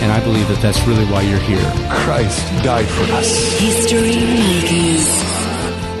And I believe that that's really why you're here. Christ died for us. History Makers.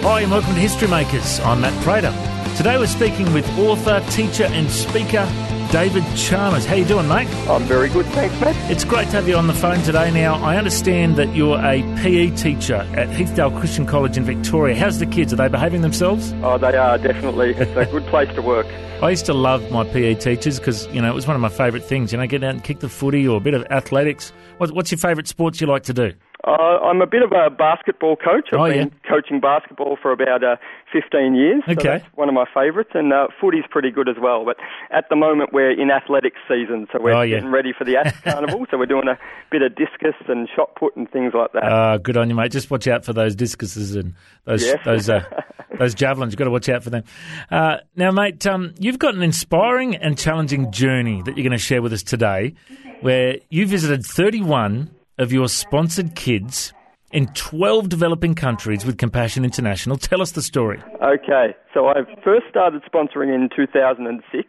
Hi, and welcome to History Makers. I'm Matt Prater. Today we're speaking with author, teacher, and speaker David Chalmers. How you doing, mate? I'm very good, thanks, mate. It's great to have you on the phone today. Now, I understand that you're a PE teacher at Heathdale Christian College in Victoria. How's the kids? Are they behaving themselves? Oh, they are definitely. It's a good place to work. I used to love my PE teachers because, you know, it was one of my favourite things. You know, get out and kick the footy or a bit of athletics. What's your favourite sports you like to do? Uh, I'm a bit of a basketball coach. I've Oh, been yeah. coaching basketball for about uh, 15 years. so Okay. that's one of my favourites. And uh, footy's pretty good as well. But at the moment, we're in athletics season, so we're Oh, yeah. getting ready for the Ash Carnival. So we're doing a bit of discus and shot put and things like that. Uh, good on you, mate. Just watch out for those discuses and those Yes. those uh, those javelins. You've got to watch out for them. Uh, now, mate, um, you've got an inspiring and challenging journey that you're going to share with us today, where you visited 31 of your sponsored kids in 12 developing countries with Compassion International. Tell us the story. Okay, so I first started sponsoring in 2006.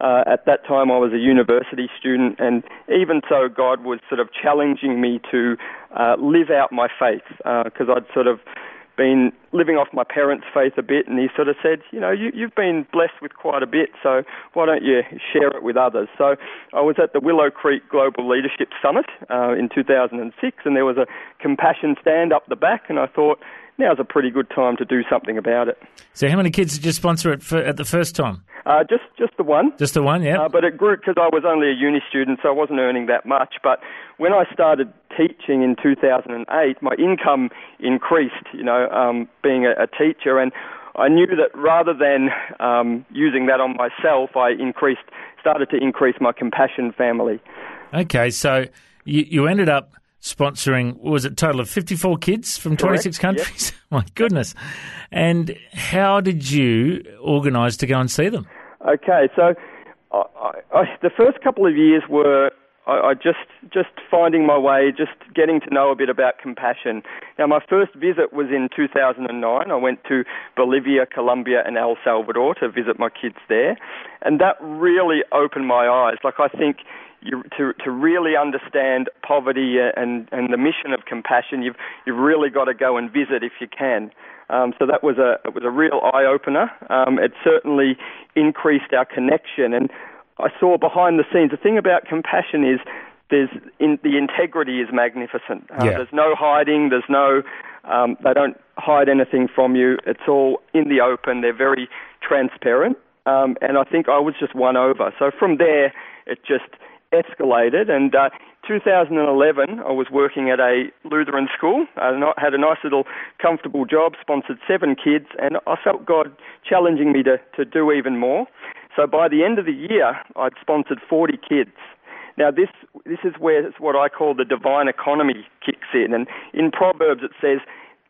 Uh, at that time, I was a university student, and even so, God was sort of challenging me to uh, live out my faith because I'd sort of been living off my parents' faith a bit, and He sort of said, you know, you, you've been blessed with quite a bit, so why don't you share it with others? So I was at the Willow Creek Global Leadership Summit uh, in 2006, and there was a compassion stand up the back, and I thought. Now's a pretty good time to do something about it. So, how many kids did you sponsor at, fir- at the first time? Uh, just just the one. Just the one, yeah. Uh, but it grew because I was only a uni student, so I wasn't earning that much. But when I started teaching in 2008, my income increased, you know, um, being a, a teacher. And I knew that rather than um, using that on myself, I increased, started to increase my compassion family. Okay, so you, you ended up sponsoring, was it, a total of 54 kids from 26 Correct, countries? My goodness. And how did you organise to go and see them? Okay, so I, I, the first couple of years were I, I just just finding my way, just getting to know a bit about compassion. Now, my first visit was in 2009. I went to Bolivia, Colombia, and El Salvador to visit my kids there, and that really opened my eyes. Like I think. You, to to really understand poverty and and the mission of compassion, you've you've really got to go and visit if you can. Um, so that was a it was a real eye opener. Um, it certainly increased our connection, and I saw behind the scenes. The thing about compassion is there's in, the integrity is magnificent. Uh, Yeah. There's no hiding. There's no um, they don't hide anything from you. It's all in the open. They're very transparent, um, and I think I was just won over. So from there, it just escalated. And uh, 2011, I was working at a Lutheran school. I had a nice little comfortable job, sponsored seven kids, and I felt God challenging me to, to do even more. So by the end of the year, I'd sponsored 40 kids. Now this this is where what I call the divine economy kicks in, and in Proverbs it says,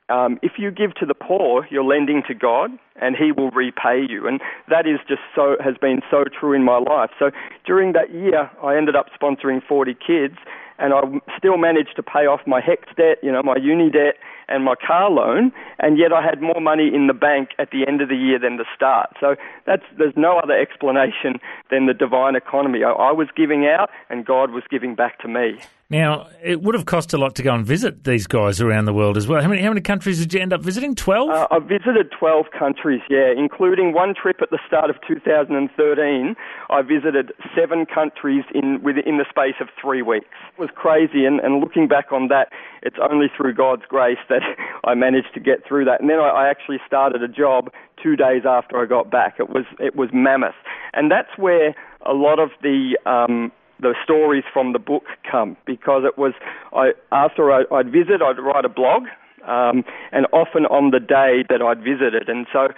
um, "If you give to the poor, you're lending to God, and He will repay you." And that is just so has been so true in my life. So during that year, I ended up sponsoring 40 kids, and I still managed to pay off my HECS debt, you know, my uni debt, and my car loan, and yet I had more money in the bank at the end of the year than the start. So that's there's no other explanation than the divine economy. I, I was giving out, and God was giving back to me. Now, it would have cost a lot to go and visit these guys around the world as well. How many, how many countries did you end up visiting? 12? Uh, I visited 12 countries, yeah, including one trip at the start of 2013. I visited seven countries in within the space of three weeks. It was crazy, and, and looking back on that, it's only through God's grace that I managed to get through that. And then I, I actually started a job two days after I got back. It was it was mammoth, and that's where a lot of the um, the stories from the book come because it was I after I, I'd visit, I'd write a blog, um, and often on the day that I'd visited, and so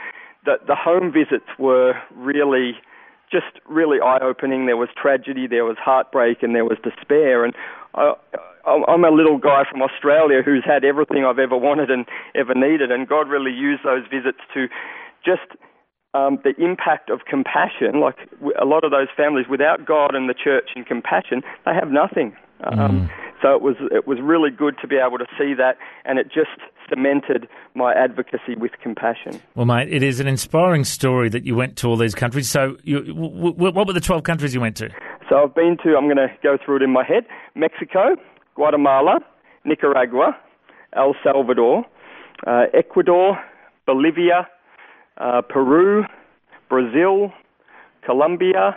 the the home visits were really just really eye opening. There was tragedy, there was heartbreak, and there was despair, and I I'm I'm a little guy from Australia who's had everything I've ever wanted and ever needed, and God really used those visits to just um, the impact of compassion. Like a lot of those families, without God and the church and compassion, they have nothing. Um, So it was it was really good to be able to see that, and it just cemented my advocacy with compassion. Well, mate, it is an inspiring story that you went to all these countries. So, you, w- w- what were the 12 countries you went to? So I've been to, I'm going to go through it in my head Mexico, Guatemala, Nicaragua, El Salvador, uh, Ecuador, Bolivia, uh, Peru, Brazil, Colombia.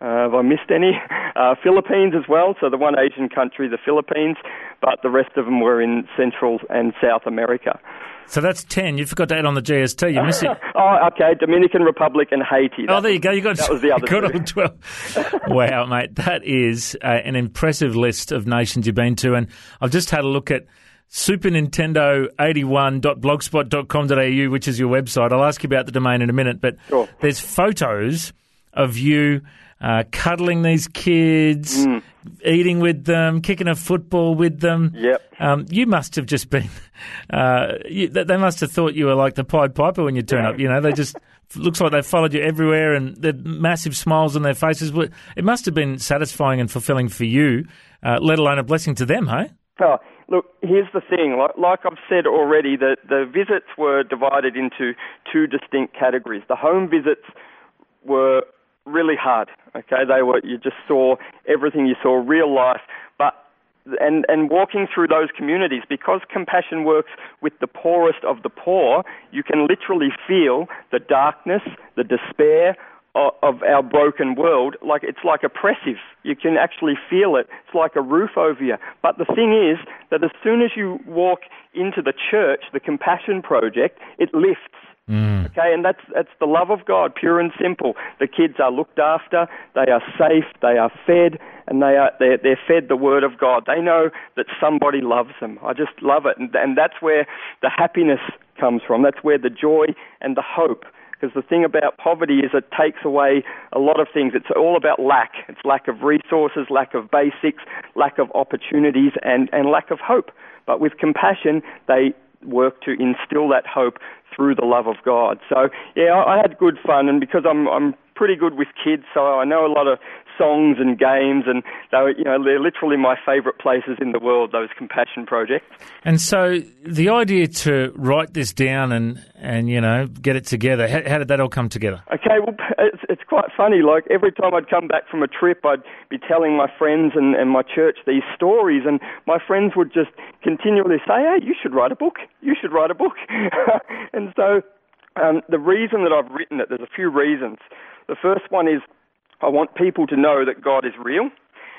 Uh, have I missed any? Uh, Philippines as well. So the one Asian country, the Philippines, but the rest of them were in Central and South America. So that's 10. You forgot to add on the GST. You miss it. Oh, okay. Dominican Republic and Haiti. Oh, there you go. You got that was the other got all twelve. wow, mate, that is uh, an impressive list of nations you've been to, and I've just had a look at Super Nintendo 81.blogspot.com.au, which is your website. I'll ask you about the domain in a minute, but Sure. there's photos of you uh, cuddling these kids, Mm. eating with them, kicking a football with them. Yep. Um, you must have just been. Uh, you, they must have thought you were like the Pied Piper when you turn up. You know, they just looks like they followed you everywhere, and the massive smiles on their faces. It must have been satisfying and fulfilling for you, uh, let alone a blessing to them, hey? Oh, look, here's the thing. Like, like I've said already, the, the visits were divided into two distinct categories. The home visits were really hard. Okay, they were you just saw everything. You saw real life, but and and walking through those communities because compassion works with the poorest of the poor. You can literally feel the darkness, the despair of, of our broken world. Like it's like oppressive. You can actually feel it. It's like a roof over you. But the thing is that as soon as you walk into the church, the Compassion Project, it lifts. Mm. Okay, and that's that's the love of God, pure and simple. The kids are looked after, they are safe, they are fed, and they are they're, they're fed the Word of God. They know that somebody loves them. I just love it, and, and that's where the happiness comes from. That's where the joy and the hope. Because the thing about poverty is it takes away a lot of things. It's all about lack. It's lack of resources, lack of basics, lack of opportunities, and, and lack of hope. But with compassion, they work to instill that hope through the love of God. So yeah, I, I had good fun, and because I'm I'm pretty good with kids, so I know a lot of songs and games, and they were, you know they're literally my favourite places in the world. Those compassion projects. And so the idea to write this down and, and you know, get it together, how, how did that all come together? Okay, well, it's, it's quite funny. Like every time I'd come back from a trip, I'd be telling my friends and, and my church these stories, and my friends would just continually say, "Hey, you should write a book. You should write a book." and so, um, the reason that I've written it, there's a few reasons. The first one is I want people to know that God is real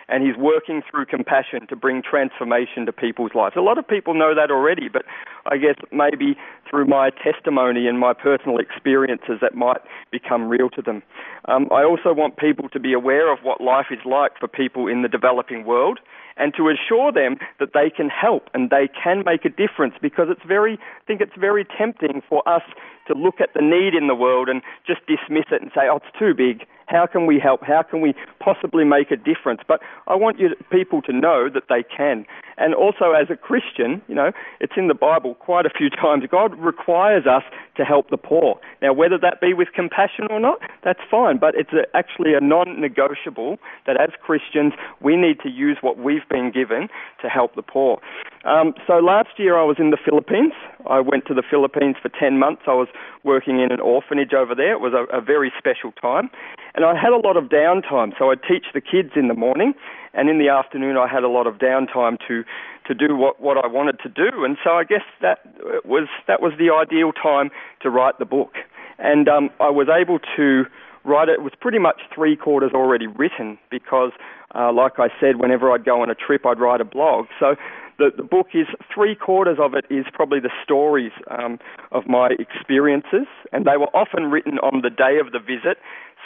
and He's working through compassion to bring transformation to people's lives. A lot of people know that already, but I guess maybe through my testimony and my personal experiences that might become real to them. Um, I also want people to be aware of what life is like for people in the developing world and to assure them that they can help and they can make a difference because it's very, I think it's very tempting for us to look at the need in the world and just dismiss it and say, oh, it's too big. How can we help? How can we possibly make a difference? But I want you people to know that they can. And also, as a Christian, you know, it's in the Bible quite a few times. God requires us to help the poor. Now, whether that be with compassion or not, that's fine. But it's a, actually a non-negotiable that as Christians we need to use what we've been given to help the poor. Um, so last year I was in the Philippines. I went to the Philippines for 10 months. I was working in an orphanage over there. It was a, a very special time. And I had a lot of downtime. So I'd teach the kids in the morning, and in the afternoon I had a lot of downtime to, to do what, what I wanted to do. And so I guess that was, that was the ideal time to write the book. And um, I was able to write it. It was pretty much three quarters already written because, uh, like I said, whenever I'd go on a trip, I'd write a blog. So the, the book is three quarters of it is probably the stories um, of my experiences, and they were often written on the day of the visit.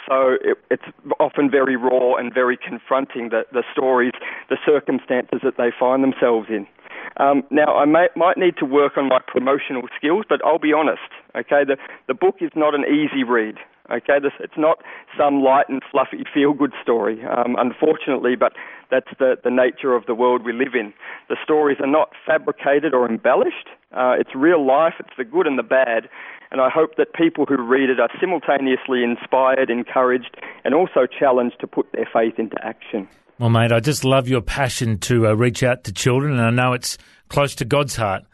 So it, it's often very raw and very confronting, the, the stories, the circumstances that they find themselves in. Um, now, I may, might need to work on my promotional skills, but I'll be honest, okay? The, the book is not an easy read. Okay, this, it's not some light and fluffy feel-good story, um, unfortunately, but that's the, the nature of the world we live in. The stories are not fabricated or embellished. Uh, it's real life. It's the good and the bad. And I hope that people who read it are simultaneously inspired, encouraged, and also challenged to put their faith into action. Well, mate, I just love your passion to uh, reach out to children, and I know it's close to God's heart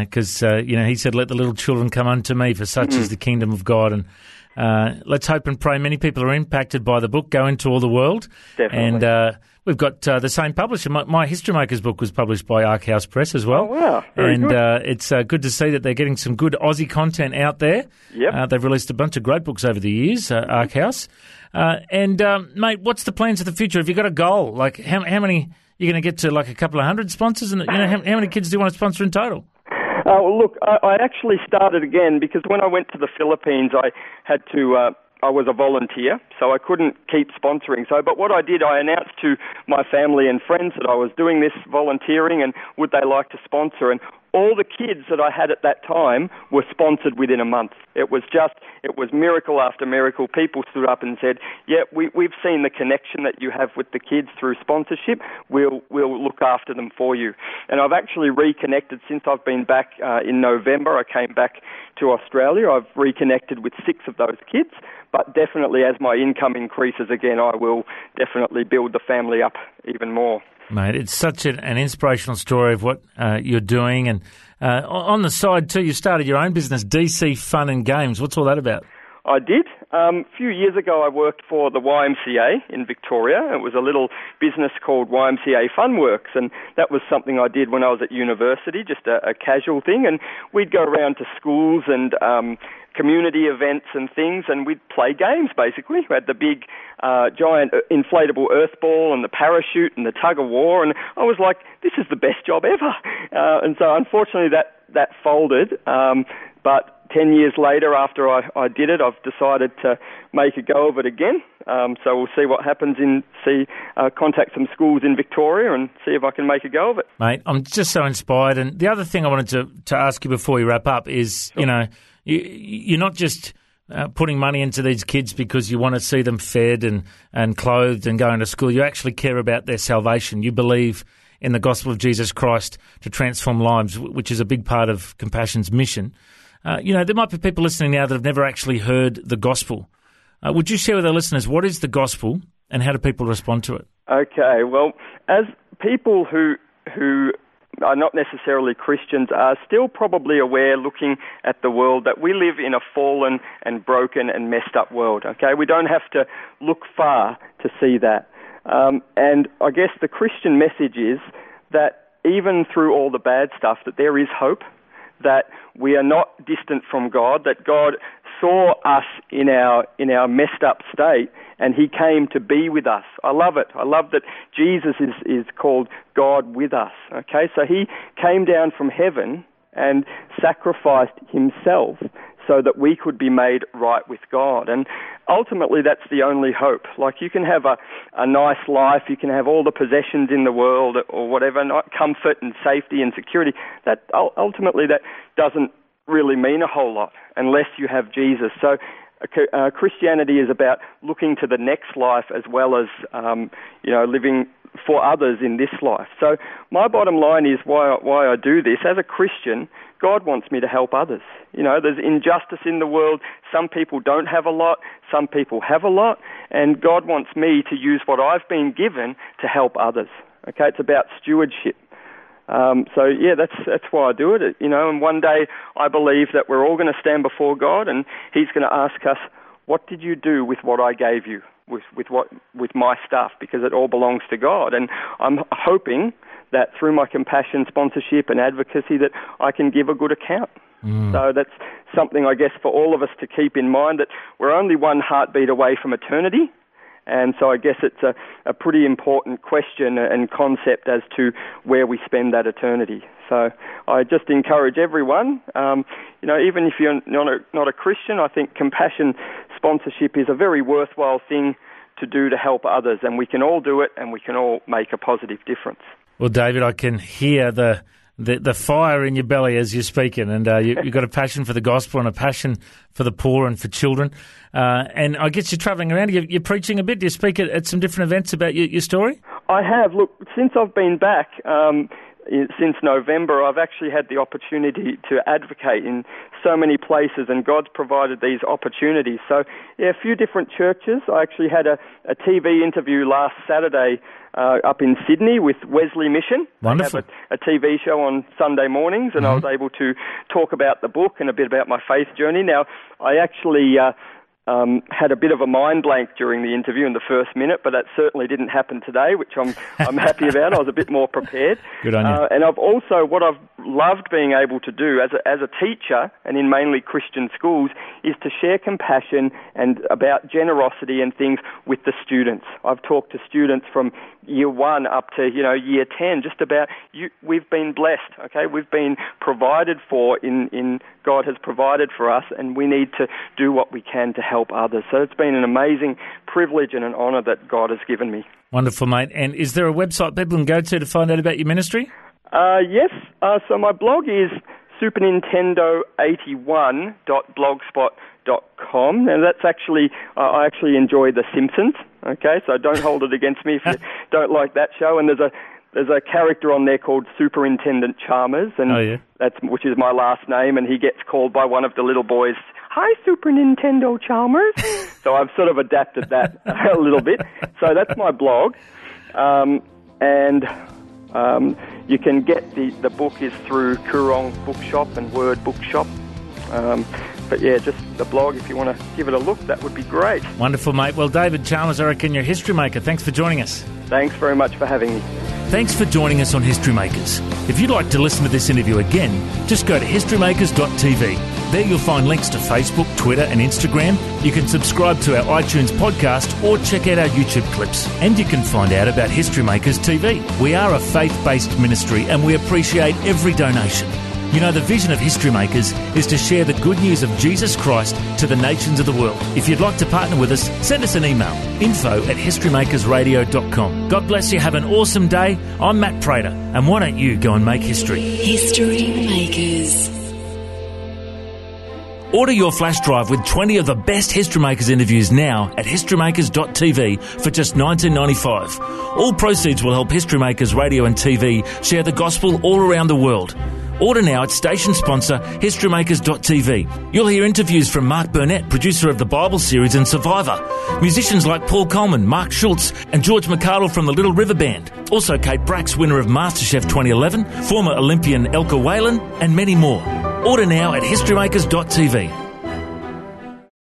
because uh, uh, you know He said, "Let the little children come unto me, for such is the kingdom of God." And uh, let's hope and pray many people are impacted by the book. Go into all the world, Definitely. and uh, we've got uh, the same publisher. My, my History Makers book was published by Ark House Press as well. Oh, wow. Very and good. Uh, it's uh, good to see that they're getting some good Aussie content out there. Yep. Uh, they've released a bunch of great books over the years, uh, Ark House. Uh, and um, mate, what's the plans for the future? Have you got a goal? Like how, how many? You're going to get to like a couple of hundred sponsors, and you know how, how many kids do you want to sponsor in total? Uh, well, look, I, I actually started again because when I went to the Philippines, I had to. Uh, I was a volunteer, so I couldn't keep sponsoring. So, but what I did, I announced to my family and friends that I was doing this volunteering, and would they like to sponsor? And all the kids that I had at that time were sponsored within a month. It was just, it was miracle after miracle. People stood up and said, "Yeah, we, we've seen the connection that you have with the kids through sponsorship. We'll we'll look after them for you." And I've actually reconnected since I've been back uh, in November. I came back to Australia. I've reconnected with six of those kids. But definitely, as my income increases again, I will definitely build the family up even more. Mate, it's such an, an inspirational story of what uh, you're doing. And uh, on the side, too, you started your own business, DC Fun and Games. What's all that about? I did. Um, a few years ago, I worked for the YMCA in Victoria. It was a little business called YMCA Funworks, and that was something I did when I was at university, just a, a casual thing. And we'd go around to schools and um, community events and things, and we'd play games basically. We had the big, uh, giant uh, inflatable earth ball and the parachute and the tug of war, and I was like, this is the best job ever. Uh, and so, unfortunately, that that folded. Um, but 10 years later, after I, I did it, I've decided to make a go of it again. Um, so we'll see what happens in, see, uh, contact some schools in Victoria and see if I can make a go of it. Mate, I'm just so inspired. And the other thing I wanted to, to ask you before we wrap up is, you know, you, you're not just uh, putting money into these kids because you want to see them fed and, and clothed and going to school. You actually care about their salvation. You believe in the gospel of Jesus Christ to transform lives, which is a big part of Compassion's mission. Uh, you know, there might be people listening now that have never actually heard the gospel. Uh, would you share with our listeners what is the gospel and how do people respond to it? Okay, well, as people who who are not necessarily Christians are still probably aware, looking at the world, that we live in a fallen and broken and messed up world. Okay, we don't have to look far to see that. Um, and I guess the Christian message is that even through all the bad stuff, that there is hope, that we are not distant from God, that God saw us in our in our messed up state and he came to be with us. I love it. I love that Jesus is, is called God with us. Okay, so he came down from heaven and sacrificed himself so that we could be made right with God. And ultimately, that's the only hope. Like, you can have a, a nice life, you can have all the possessions in the world or whatever, comfort and safety and security. That ultimately, that doesn't really mean a whole lot unless you have Jesus. So, uh, Christianity is about looking to the next life as well as, um, you know, living for others in this life. So my bottom line is why why I do this as a Christian. God wants me to help others. You know, there's injustice in the world. Some people don't have a lot. Some people have a lot, and God wants me to use what I've been given to help others. Okay, it's about stewardship. Um, so yeah, that's that's why I do it. You know, and one day I believe that we're all going to stand before God, and He's going to ask us, "What did you do with what I gave you, with with what with my stuff?" Because it all belongs to God, and I'm hoping that through my compassion, sponsorship, and advocacy, that I can give a good account. So that's something I guess for all of us to keep in mind that we're only one heartbeat away from eternity. And so I guess it's a, a pretty important question and concept as to where we spend that eternity. So I just encourage everyone, um, you know, even if you're not a, not a Christian, I think compassion sponsorship is a very worthwhile thing to do to help others, and we can all do it, and we can all make a positive difference. Well, David, I can hear the the, the fire in your belly as you're speaking, and uh, you, you've got a passion for the gospel and a passion for the poor and for children. Uh, and I guess you're travelling around. You're, you're, preaching a bit. Do you speak at, at some different events about your, your, story? I have. Look, since I've been back. Um, since November, I've actually had the opportunity to advocate in so many places, and God's provided these opportunities. So, yeah, a few different churches. I actually had a, a TV interview last Saturday uh, up in Sydney with Wesley Mission. Wonderful. A, a TV show on Sunday mornings, and mm-hmm. I was able to talk about the book and a bit about my faith journey. Now, I actually uh, um, had a bit of a mind blank during the interview in the first minute, but that certainly didn't happen today, which I'm I'm happy about. I was a bit more prepared. Good on you. Uh, and I've also what I've loved being able to do as a, as a teacher and in mainly Christian schools is to share compassion and about generosity and things with the students. I've talked to students from year one up to you know year ten, just about you. We've been blessed. Okay, we've been provided for in in God has provided for us, and we need to do what we can to help others. So it's been an amazing privilege and an honour that God has given me. Wonderful, mate. And is there a website people can go to to find out about your ministry? Uh, yes. Uh, so my blog is supernintendo81.blogspot.com, and that's actually uh, I actually enjoy The Simpsons. Okay, so don't hold it against me if you don't like that show. And there's a there's a character on there called Superintendent Chalmers, and oh, yeah. that's which is my last name, and he gets called by one of the little boys, "Hi, Super Nintendo Chalmers." so I've sort of adapted that a little bit. So that's my blog, um, and um, you can get the the book is through Koorong Bookshop and Word Bookshop. Um, but yeah, just the blog, if you want to give it a look, that would be great. Wonderful, mate. Well, David Chalmers, I reckon you're a history maker. Thanks for joining us. Thanks very much for having me. Thanks for joining us on History Makers. If you'd like to listen to this interview again, just go to historymakers.tv. There you'll find links to Facebook, Twitter, and Instagram. You can subscribe to our iTunes podcast or check out our YouTube clips. And you can find out about History Makers TV. We are a faith based ministry and we appreciate every donation. You know, the vision of History Makers is to share the good news of Jesus Christ to the nations of the world. If you'd like to partner with us, send us an email info at historymakersradio.com. God bless you. Have an awesome day. I'm Matt Prater, and why don't you go and make history? History Makers. Order your flash drive with 20 of the best History Makers interviews now at historymakers.tv for just $19.95. All proceeds will help History Makers Radio and TV share the gospel all around the world. Order now at station sponsor historymakers.tv. You'll hear interviews from Mark Burnett, producer of the Bible series and Survivor, musicians like Paul Colman, Mark Schultz, and George McArdle from the Little River Band. Also, Kate Bracks, winner of MasterChef 2011, former Olympian Elka Whalan, and many more. Order now at historymakers.tv.